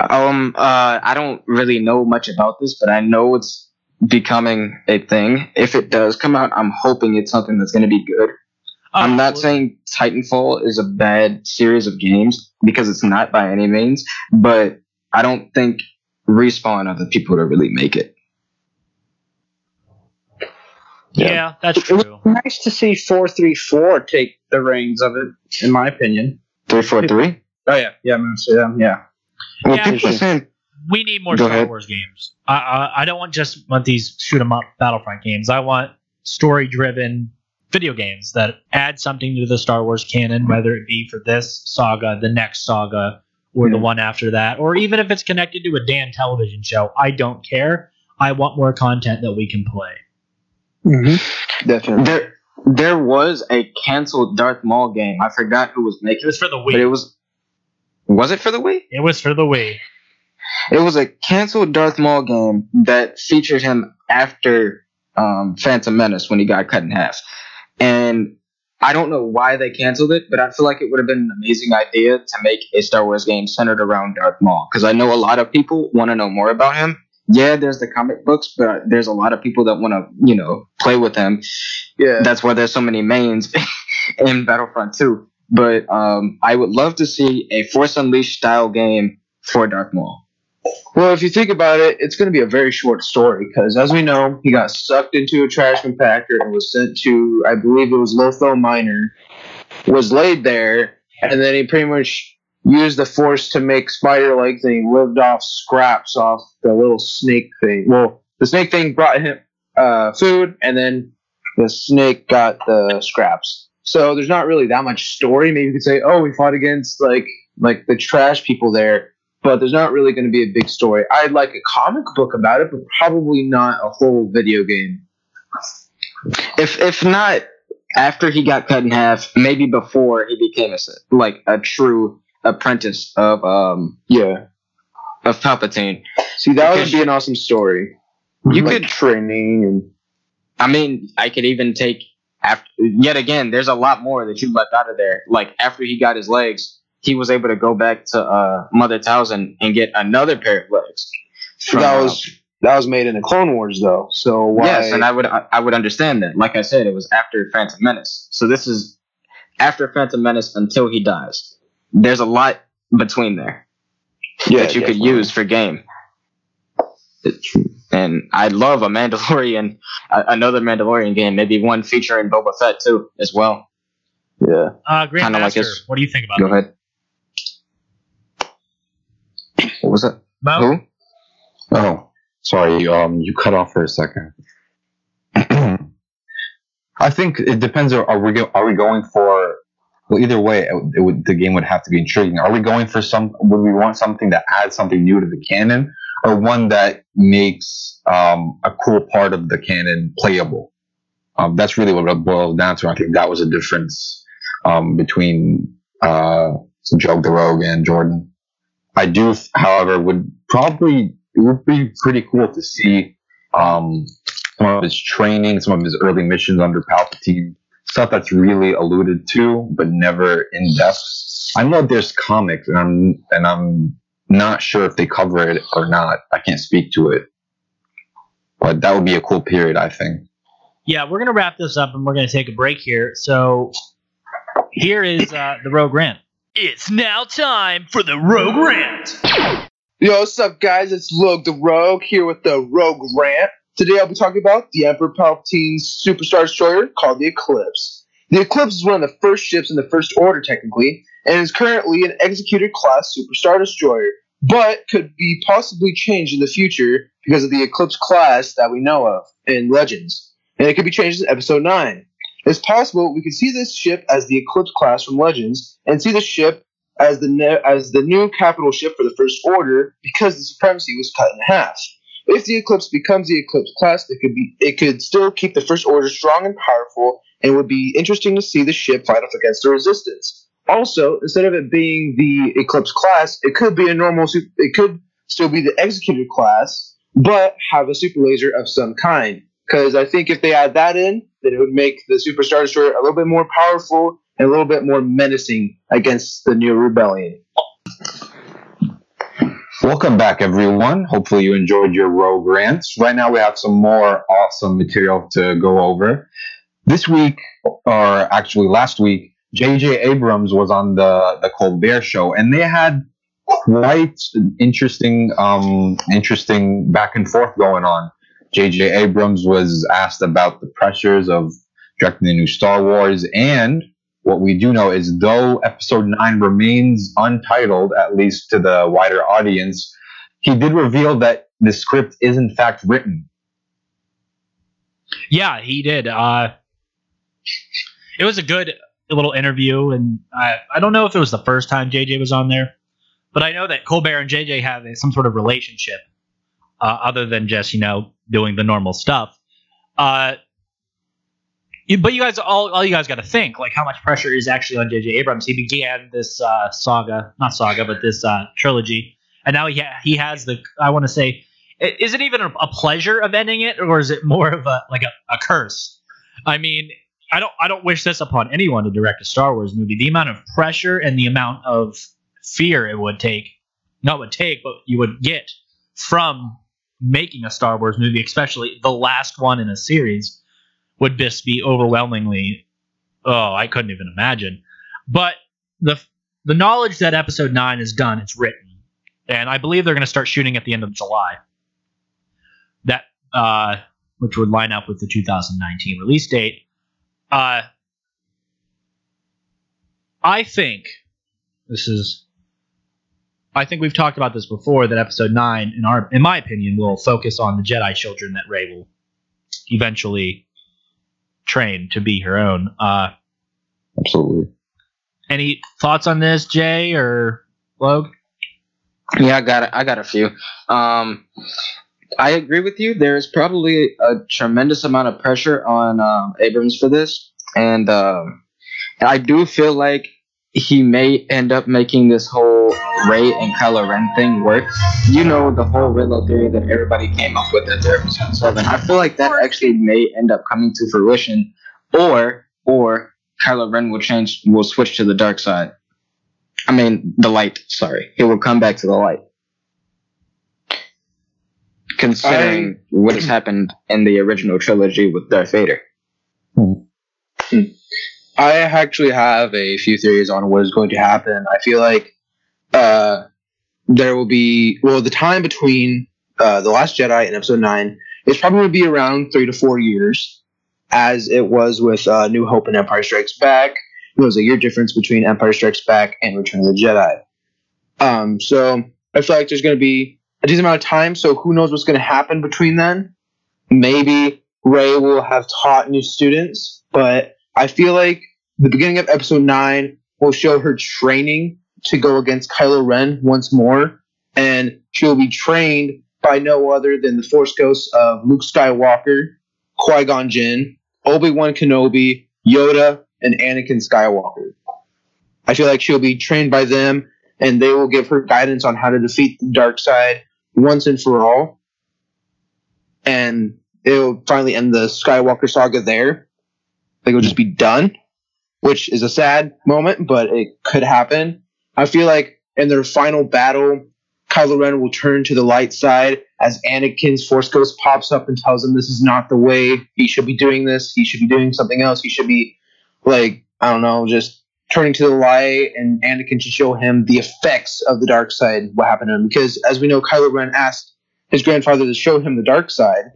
Um, uh, I don't really know much about this, but I know it's becoming a thing. If it does come out, I'm hoping it's something that's going to be good. I'm not saying Titanfall is a bad series of games because it's not by any means, but I don't think Respawn are the people to really make it. Yeah, that's It was true. nice to see 434 take the reins of it, in my opinion. Three four three. Oh, yeah. Yeah, I'm going to say them, yeah. Well, Yeah, people saying We need more Go Star ahead. Wars games. I, I I don't want just want these shoot 'em up Battlefront games. I want story driven video games that add something to the Star Wars canon, whether it be for this saga, the next saga, or the one after that, or even if it's connected to a damn television show. I don't care. I want more content that we can play. Mm-hmm. definitely. there there was a canceled Darth Maul game. I forgot who was making It making was for the but it was was it for the Wii? It was for the Wii. It was a canceled Darth Maul game that featured him after um, Phantom Menace when he got cut in half. And I don't know why they canceled it, but I feel like it would have been an amazing idea to make a Star Wars game centered around Darth Maul. Because I know a lot of people want to know more about him. Yeah, there's the comic books, but there's a lot of people that want to, you know, play with them. Yeah. That's why there's so many mains in Battlefront 2. But um, I would love to see a Force Unleashed style game for Darth Maul. Well, if you think about it, it's going to be a very short story because, as we know, he got sucked into a trash compactor and was sent to, I believe it was Lotho Minor, was laid there, and then he pretty much used the force to make spider legs, and he lived off scraps off the little snake thing. Well, the snake thing brought him uh, food, and then the snake got the scraps. So there's not really that much story. Maybe you could say, oh, we fought against like like the trash people there but there's not really going to be a big story. I'd like a comic book about it, but probably not a whole video game. if if not after he got cut in half, maybe before he became a like a true apprentice of um Yeah. of Palpatine. See, that would be an awesome story. You like could, training and I mean, I could even take after yet again. There's a lot more that you left out of there. Like after he got his legs, he was able to go back to uh Mother Talzin and get another pair of legs. from, that was that was made in the Clone Wars though. So why? Yes, and I would I would understand that. Like I said, it was after Phantom Menace. So this is after Phantom Menace until he dies. There's a lot between there yeah, that you could use for game. And I love a Mandalorian, another Mandalorian game, maybe one featuring Boba Fett too, as well. Yeah. Uh, Grandmaster, Kinda like his- what do you think about it? Go that? ahead. What was it? Mo? Who? Oh, sorry. Um, you cut off for a second. I think it depends. Are we go, are we going for? Well, either way, it, would, the game would have to be intriguing. Are we going for some? Would we want something that adds something new to the canon, or one that makes um, a cool part of the canon playable? Um, that's really what it boils down to. I think that was a difference um, between uh, the Rogue and Jordan. I do, however, would probably it would be pretty cool to see um, some of his training, some of his early missions under Palpatine, stuff that's really alluded to but never in depth. I know there's comics, and I'm and I'm not sure if they cover it or not. I can't speak to it, but that would be a cool period, I think. Yeah, we're gonna wrap this up and we're gonna take a break here. So here is uh, the Rogue Rant. It's now time for the Rogue Rant. Yo, what's up, guys? It's Lug the Rogue here with the Rogue Rant. Today I'll be talking about the Emperor Palpatine's Superstar Destroyer called the Eclipse. The Eclipse is one of the first ships in the First Order, technically, and is currently an Executor class Super Star Destroyer, but could be possibly changed in the future because of the Eclipse class that we know of in Legends. And it could be changed in Episode 9. It's possible we could see this ship as the Eclipse class from Legends, and see the ship as the ne- as the new capital ship for the First Order because the Supremacy was cut in half. If the Eclipse becomes the Eclipse class, it could be it could still keep the First Order strong and powerful, and would be interesting to see the ship fight off against the Resistance. Also, instead of it being the Eclipse class, it could be a normal. Super, it could still be the Executor class, but have a super laser of some kind. Because I think if they add that in, then it would make the Super Star Destroyer a little bit more powerful and a little bit more menacing against the new rebellion. Welcome back, everyone. Hopefully, you enjoyed your rogue rants. Right now, we have some more awesome material to go over. This week, or actually last week, J.J. Abrams was on the the Colbert Show, and they had quite interesting, um, interesting back and forth going on. J.J. Abrams was asked about the pressures of directing the new Star Wars, and what we do know is though episode 9 remains untitled at least to the wider audience he did reveal that the script is in fact written Yeah, he did. Uh, it was a good little interview, and I, I don't know if it was the first time JJ was on there, but I know that Colbert and JJ have some sort of relationship uh, other than just, you know, doing the normal stuff. Uh, but you guys, all, all you guys got to think, like, how much pressure is actually on JJ Abrams? He began this uh, saga, not saga, but this uh, trilogy, and now he, ha- he has the, I want to say, is it even a, a pleasure of ending it, or is it more of a like a, a curse? I mean, I don't I don't wish this upon anyone to direct a Star Wars movie. The amount of pressure and the amount of fear it would take, not would take, but you would get from making a Star Wars movie, especially the last one in a series, would just be overwhelmingly. Oh, I couldn't even imagine. But the the knowledge that Episode Nine is done, it's written, and I believe they're going to start shooting at the end of July. That uh, which would line up with the 2019 release date. Uh, I think this is. I think we've talked about this before. That episode nine, in our, in my opinion, will focus on the Jedi children that Rey will eventually train to be her own. Uh, absolutely any thoughts on this, Jay or Logue? Yeah, I got it. I got a few. Um, I agree with you. There is probably a tremendous amount of pressure on um, Abrams for this, and um, I do feel like he may end up making this whole Rey and Kylo Ren thing work. You know the whole Riddler theory that everybody came up with at episode seven. I feel like that actually may end up coming to fruition, or or Kylo Ren will change, will switch to the dark side. I mean, the light. Sorry, he will come back to the light. Considering what has happened in the original trilogy with Darth Vader. Hmm. Hmm. I actually have a few theories on what is going to happen. I feel like uh, there will be well, the time between uh, the Last Jedi and Episode Nine is probably going to be around three to four years, as it was with uh, New Hope and Empire Strikes Back. There was a year difference between Empire Strikes Back and Return of the Jedi. Um, so I feel like there's going to be a decent amount of time. So who knows what's going to happen between then? Maybe Rey will have taught new students, but I feel like the beginning of episode 9 will show her training to go against Kylo Ren once more, and she'll be trained by no other than the Force ghosts of Luke Skywalker, Qui Gon Jinn, Obi Wan Kenobi, Yoda, and Anakin Skywalker. I feel like she'll be trained by them, and they will give her guidance on how to defeat the dark side once and for all. And it'll finally end the Skywalker saga there. Like it'll just be done, which is a sad moment, but it could happen. I feel like in their final battle, Kylo Ren will turn to the light side as Anakin's Force Ghost pops up and tells him this is not the way. He should be doing this. He should be doing something else. He should be, like, I don't know, just turning to the light, and Anakin should show him the effects of the dark side, what happened to him. Because as we know, Kylo Ren asked his grandfather to show him the dark side,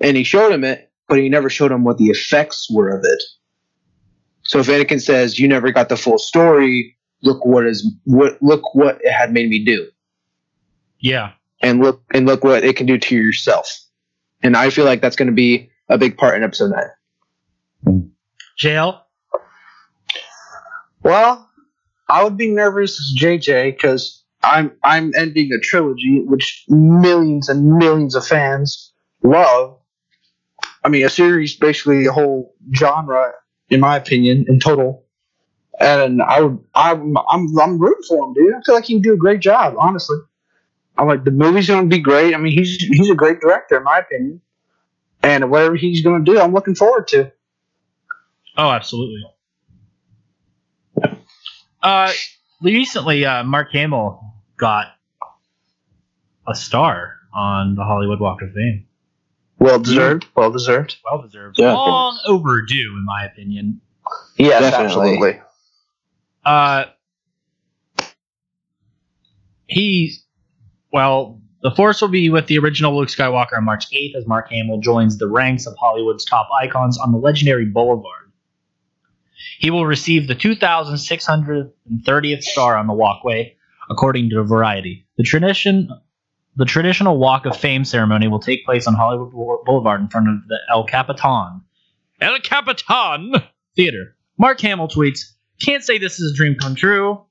and he showed him it, but he never showed him what the effects were of it. So if Anakin says, "You never got the full story," look what is what look what it had made me do, Yeah. and look and look what it can do to yourself. And I feel like that's going to be a big part in episode nine. JL? Well, I would be nervous as JJ because I'm I'm ending a trilogy which millions and millions of fans love. I mean, a series, basically a whole genre, in my opinion, in total. And I would, I'm, I'm, I'm rooting for him, dude. I feel like he can do a great job, honestly. I'm like, the movie's gonna be great. I mean, he's he's a great director, in my opinion. And whatever he's gonna do, I'm looking forward to. Oh, absolutely. Uh, recently, uh, Mark Hamill got a star on the Hollywood Walk of Fame. Well deserved. Well deserved. Well deserved. Yeah. Long overdue, in my opinion. Yes, Definitely. absolutely. Uh, he, well, the Force will be with the original Luke Skywalker on March 8th as Mark Hamill joins the ranks of Hollywood's top icons on the legendary Boulevard. He will receive the 2,630th star on the walkway, according to Variety. The tradition, the traditional Walk of Fame ceremony will take place on Hollywood Boulevard in front of the El Capitan, El Capitan Theater. Mark Hamill tweets, "Can't say this is a dream come true."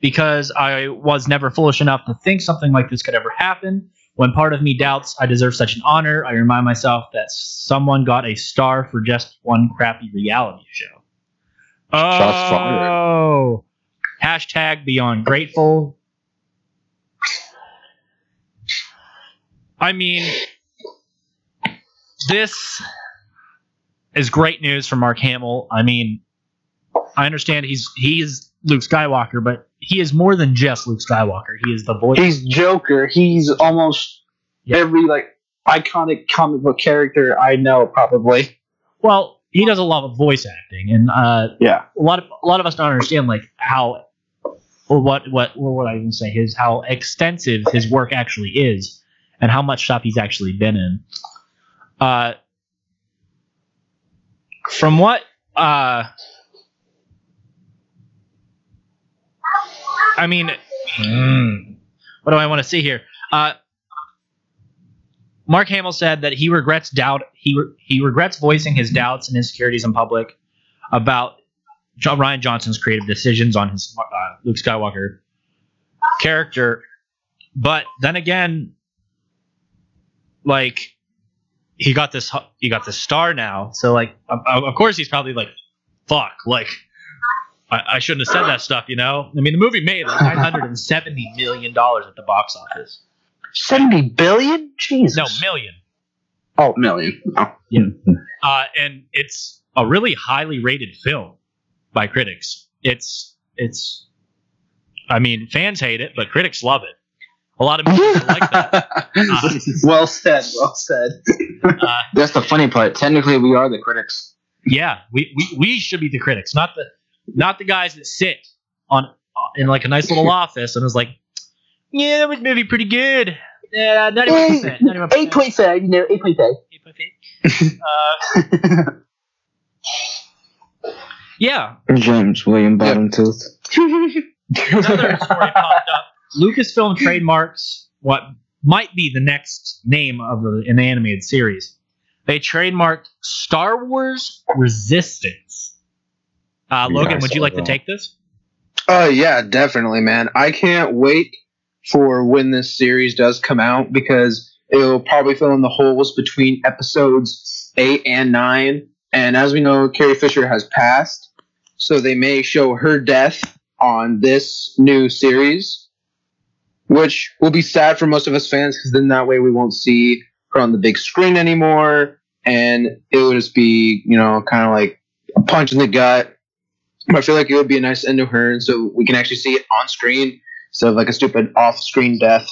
because I was never foolish enough to think something like this could ever happen. When part of me doubts I deserve such an honor, I remind myself that someone got a star for just one crappy reality show. Oh, hashtag beyond grateful. I mean, this is great news for Mark Hamill. I mean, I understand he's he is Luke Skywalker, but he is more than just Luke Skywalker. He is the voice. He's Joker. He's almost Yeah. every like iconic comic book character I know, probably. well, he does a lot of voice acting, and uh, Yeah. a lot of a lot of us don't understand like how or what what what would I even say his how extensive his work actually is, and how much stuff he's actually been in. Uh, from what uh, I mean, mm, what do I want to see here? Uh, Mark Hamill said that he regrets doubt he re- he regrets voicing his doubts and insecurities in public about John, Rian Johnson's creative decisions on his uh, Luke Skywalker character. But then again, like he got this he got this star now, so like of, of course he's probably like, fuck, like I, I shouldn't have said that stuff, you know. I mean, the movie made like nine hundred and seventy million dollars at the box office. Seventy billion? Jesus. No, million. Oh, million. Oh. uh, and it's a really highly rated film by critics. It's it's, I mean, fans hate it, but critics love it. A lot of movies are like that. well said. Well said. Uh, That's the funny part. Technically, we are the critics. yeah, we, we we should be the critics, not the not the guys that sit on uh, in like a nice little office and is like, yeah, that was maybe pretty good. Yeah, not even percent. Not even Eight point five. You know, eight point five. Eight point eight. Uh, yeah, James William Bottomtooth. another story popped up. Lucasfilm trademarks what might be the next name of the, an animated series. They trademarked Star Wars Resistance. Uh, Yeah, Logan, I would you saw like to take this? Oh yeah, definitely, man. I can't wait for when this series does come out because it will probably fill in the holes between episodes eight and nine. And as we know, Carrie Fisher has passed, so they may show her death on this new series, which will be sad for most of us fans because then that way we won't see her on the big screen anymore, and it would just be you know kind of like a punch in the gut but I feel like it would be a nice end to her, and so we can actually see it on screen instead of like a stupid off-screen death.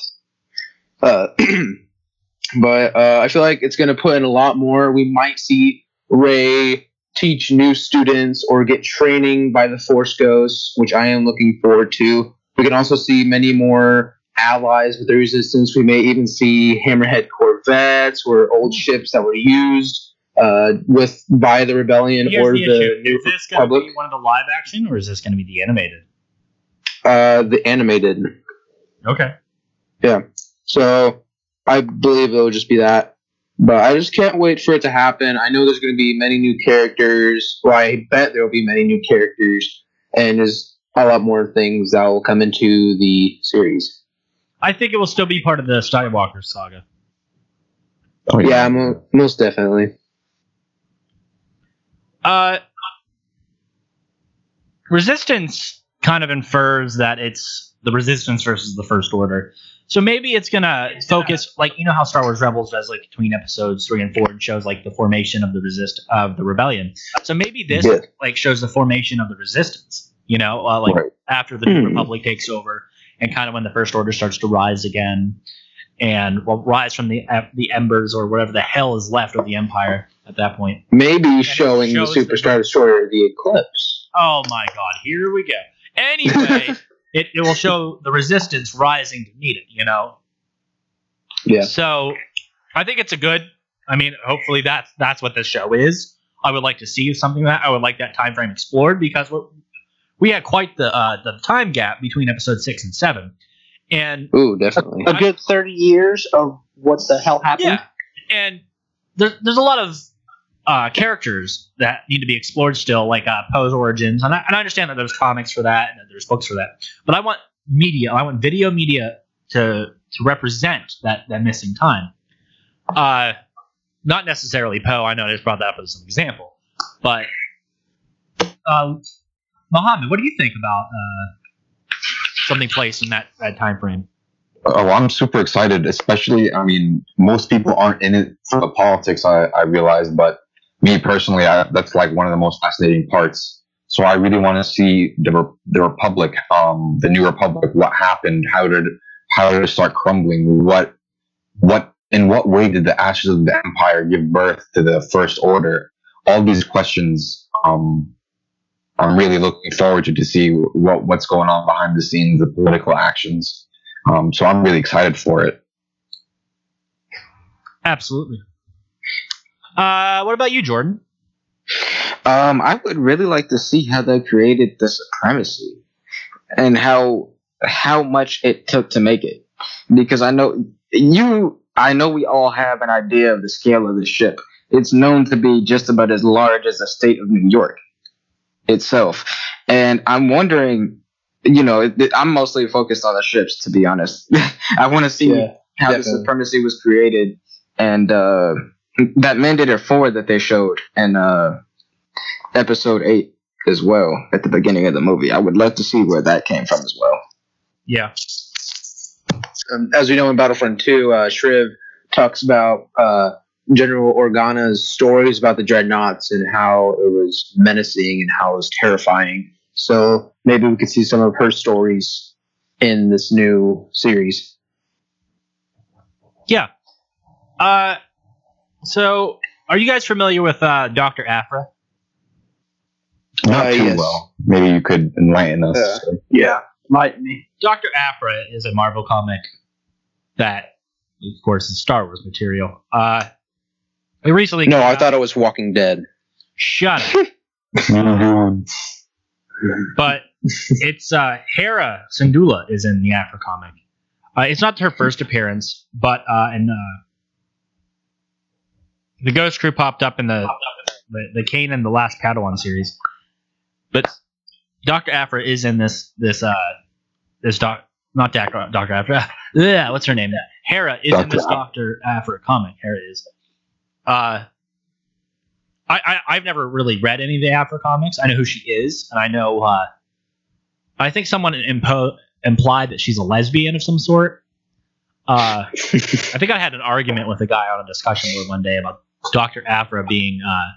Uh, but uh, I feel like it's going to put in a lot more. We might see Rey teach new students or get training by the Force Ghosts, which I am looking forward to. We can also see many more allies with the Resistance. We may even see Hammerhead corvettes or old ships that were used uh, with by the rebellion or the, the, new is this going to republic. be one of the live action, or is this going to be the animated? Uh, the animated. Okay. Yeah. So I believe it'll just be that. But I just can't wait for it to happen. I know there's going to be many new characters. Well, I bet there will be many new characters, and there's a lot more things that will come into the series. I think it will still be part of the Skywalker saga. Oh, Yeah, mo- most definitely. Uh, resistance kind of infers that it's the resistance versus the first order. So maybe it's gonna focus like you know how Star Wars Rebels does like between episodes three and four and shows like the formation of the resist of the rebellion. So maybe this Yeah. like shows the formation of the resistance. You know, uh, like Right. after the New Hmm. Republic takes over and kind of when the First Order starts to rise again and well, rise from the uh, the embers or whatever the hell is left of the Empire at that point. Maybe showing the shows the- Superstar Destroyer the Eclipse. Oh my god, here we go. Anyway, it, it will show the resistance rising to meet it, you know? Yeah. So I think it's a good I mean, hopefully that's that's what this show is. I would like to see something that I would like that time frame explored because we we had quite the uh, the time gap between episode six and seven. And Ooh, definitely. A good 30 years of what the hell happened. Yeah, and there, there's a lot of uh, characters that need to be explored still, like uh, Poe's origins, and I, and I understand that there's comics for that and that there's books for that, but I want media, I want video media to to represent that that missing time. Uh, not necessarily Poe. I know I just brought that up as an example, but um, Mohammed, what do you think about uh, something placed in that that time frame? Oh, I'm super excited, especially, I mean, most people aren't in it for the politics, I, I realize, but me personally, I, that's like one of the most fascinating parts. So I really want to see the, the Republic, um, the new Republic, what happened, how did, how did it start crumbling, what, what, in what way did the ashes of the Empire give birth to the First Order? All these questions, um, I'm really looking forward to to see what, what's going on behind the scenes, the political actions. Um, so I'm really excited for it. Absolutely. Uh, what about you, Jordan? Um, I would really like to see how they created the supremacy and how how much it took to make it. Because I know you I know we all have an idea of the scale of the ship. It's known to be just about as large as the state of New York itself. And I'm wondering, you know, it, it- I'm mostly focused on the ships, to be honest. I want to see Yeah, how the supremacy was created and uh, that Mandator 4 that they showed in uh, episode 8 as well at the beginning of the movie. I would love to see where that came from as well. Yeah. um, as we know in Battlefront 2, uh, Shriv talks about uh, General Organa's stories about the dreadnoughts and how it was menacing and how it was terrifying. So maybe we could see some of her stories in this new series. Yeah. Uh, so are you guys familiar with uh, Dr. Aphra? Not Uh, too yes. well. Maybe you could enlighten us. Yeah. Might me. Dr. Aphra is a Marvel comic that, of course, is Star Wars material. Uh, it recently No, I out- thought it was Walking Dead. Shut up. Mhm. but it's uh, Hera Syndulla is in the Aphra comic. Uh, it's not her first appearance, but uh, in uh, the Ghost Crew popped up in the the, the Kanan and the Last Padawan series. But Doctor Aphra is in this this uh this doc not Doctor Doctor Aphra. yeah, what's her name? Hera is in this Doctor Aphra comic. Hera is. Uh, I, I I've never really read any of the Aphra comics. I know who she is, and I know. Uh, I think someone impo- implied that she's a lesbian of some sort. Uh, I think I had an argument with a guy on a discussion board one day about Doctor Aphra being uh,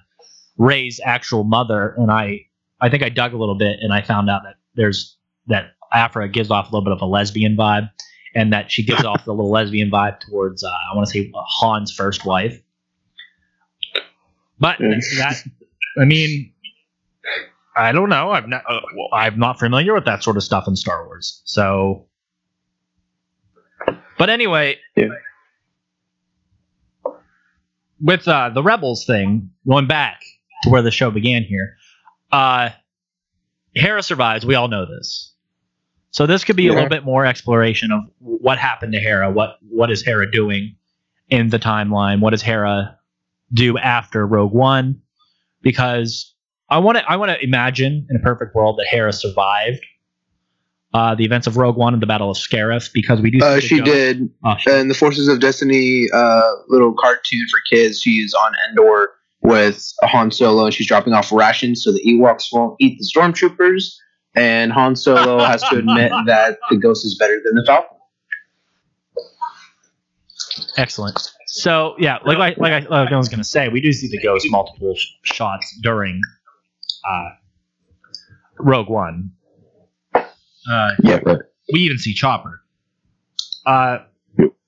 Rey's actual mother, and I I think I dug a little bit and I found out that there's that Aphra gives off a little bit of a lesbian vibe, and that she gives off the little lesbian vibe towards uh, I want to say Han's first wife. But that I mean, I don't know. I'm not. Uh, well, I'm not familiar with that sort of stuff in Star Wars. So, but anyway, Yeah. with uh, the rebels thing, going back to where the show began here, uh, Hera survives. We all know this. So this could be a little bit more exploration of what happened to Hera. What what is Hera doing in the timeline? What is Hera do after Rogue One? Because I want to I want to imagine in a perfect world that Hera survived uh, the events of Rogue One and the Battle of Scarif because we do. Uh, she did. Oh, she- And the Forces of Destiny uh, little cartoon for kids. She's on Endor with Han Solo, and she's dropping off rations so the Ewoks won't eat the stormtroopers. And Han Solo has to admit that the Ghost is better than the Falcon. Excellent. So yeah, like I, like I, like I was gonna say, we do see the ghost multiple sh- shots during uh, Rogue One. Uh, Yeah, right. we even see Chopper. Uh,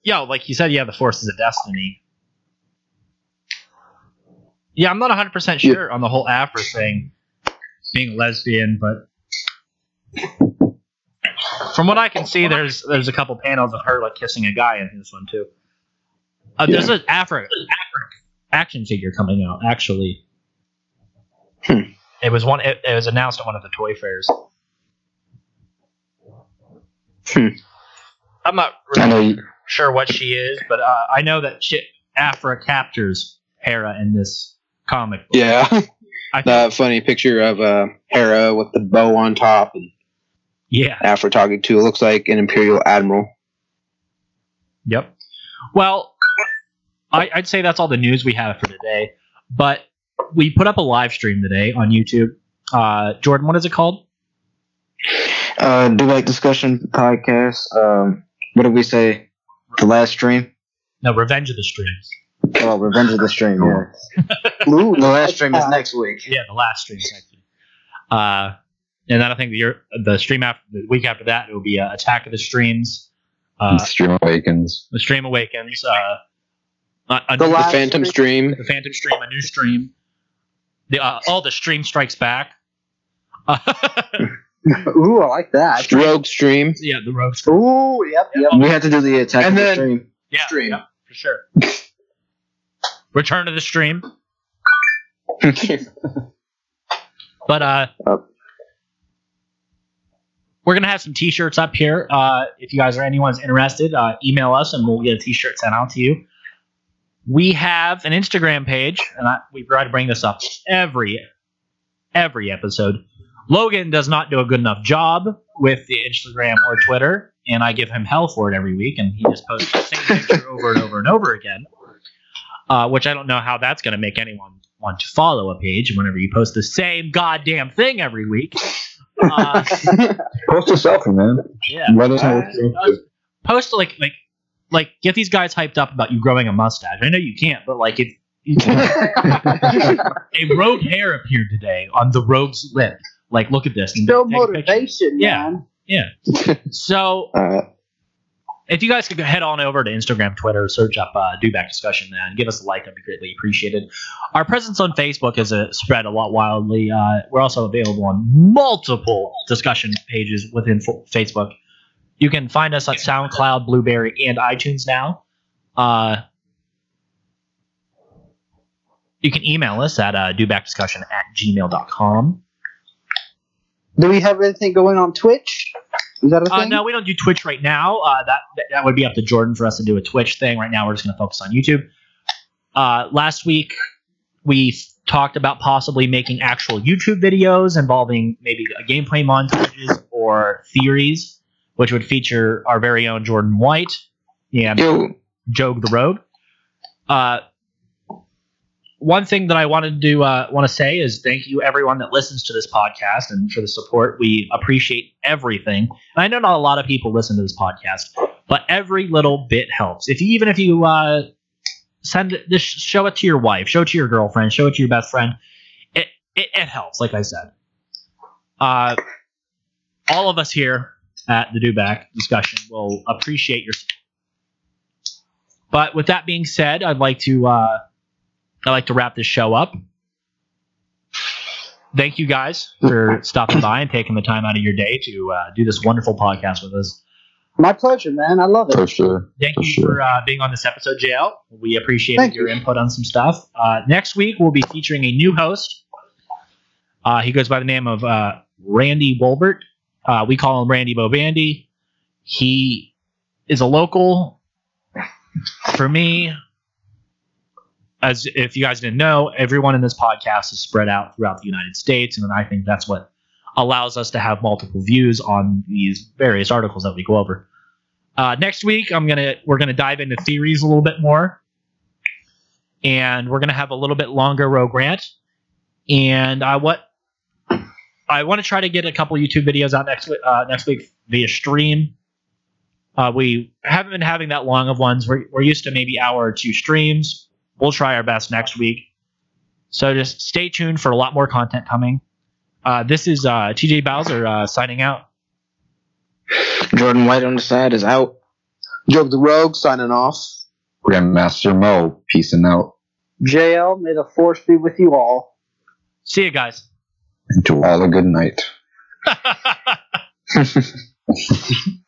yeah, like you said, yeah, the Forces of Destiny. Yeah, I'm not 100 percent sure on the whole Aphra thing, being a lesbian, but from what I can see, there's there's a couple panels of her like kissing a guy in this one too. Uh, There's an Aphra, action figure coming out. Actually, Hmm. it was one. It, it was announced at one of the toy fairs. Hmm. I'm not really sure what she is, but uh, I know that she, Aphra captures Hera in this comic. book. Yeah, think, funny picture of uh, Hera with the bow on top and yeah, Aphra talking to it looks like an Imperial Admiral. yep. Well, I, I'd say that's all the news we have for today. But we put up a live stream today on YouTube. Uh, Jordan, what is it called? Uh, do like discussion podcast. Um, what did we say? The last stream. No, Revenge of the Streams. Oh, Revenge of the Stream. Yeah. Ooh, The last stream is next week. Yeah, the last stream. Actually. Uh, and then I think the year, the stream after the week after that it will be uh, Attack of the Streams. Uh, Stream Awakens. the Stream Awakens. Uh, a, a The new- The Phantom Stream. the Phantom Stream, a new stream. The uh, oh, the Stream Strikes Back. Uh, Ooh, I like that. Rogue Stream. yeah, the Rogue Stream. Ooh, yep, yep. We have to do the attack And of the then- stream. Yeah, Stream. yeah, for sure. Return to the stream. But uh, Up. We're gonna have some T-shirts up here. Uh, if you guys or anyone's interested, uh, email us and we'll get a T-shirt sent out to you. We have an Instagram page, and I, we try to bring this up every every episode. Logan does not do a good enough job with the Instagram or Twitter, and I give him hell for it every week, and he just posts the same picture over and over and over again. Uh, which I don't know how that's going to make anyone want to follow a page whenever you post the same goddamn thing every week. Uh, Post a selfie, man. yeah, Let us know. what you think. post like like like get these guys hyped up about you growing a mustache. I know you can't, but like it. a rogue hair appeared today on the rogue's lip. Like, look at this. and Still take motivation, Yeah. man. Yeah. So Uh, if you guys could head on over to Instagram, Twitter, search up uh, Dewback Discussion there and give us a like, that'd be greatly appreciated. Our presence on Facebook has uh, spread a lot wildly. Uh, we're also available on multiple discussion pages within Facebook. You can find us on SoundCloud, Blubrry, and iTunes now. Uh, you can email us at uh, dewbackdiscussion at gmail.com. Do we have anything going on Twitch? Is that a Uh, no, we don't do Twitch right now. Uh, that that would be up to Jordan for us to do a Twitch thing. Right now, we're just going to focus on YouTube. Uh, last week, we talked about possibly making actual YouTube videos involving maybe a gameplay montages or theories, which would feature our very own Jordan White and yo, Jogue the Rogue. Uh, one thing that I wanted to uh, want to say is thank you everyone that listens to this podcast and for the support. We appreciate everything. And I know not a lot of people listen to this podcast, but every little bit helps. If you even if you uh, send just show it to your wife, show it to your girlfriend, show it to your best friend, it it, it helps. Like I said, uh, all of us here at the Dewback discussion will appreciate your support. But with that being said, I'd like to I'd like to wrap this show up. Thank you guys for stopping by and taking the time out of your day to uh, do this wonderful podcast with us. My pleasure, man. I love it. For sure. Thank For you sure. for uh, being on this episode, JL. We appreciate your you. input on some stuff. Uh, next week, we'll be featuring a new host. Uh, he goes by the name of uh, Randy Wolbert. Uh, we call him Randy Bobandy. He is a local. For me, as if you guys didn't know, everyone in this podcast is spread out throughout the United States, and I think that's what allows us to have multiple views on these various articles that we go over. Uh, next week, I'm gonna we're gonna dive into theories a little bit more, and we're gonna have a little bit longer Rogue Rant. And I what I want to try to get a couple YouTube videos out next week uh, next week via stream. Uh, we haven't been having that long of ones. We're, we're used to maybe hour or two streams. We'll try our best next week. So just stay tuned for a lot more content coming. Uh, this is uh, TJ Bowser uh, signing out. Jordan White on the side is out. Joke the Rogue signing off. Grandmaster Mo, peacing out. JL, may the force be with you all. See you guys. And to all a good night.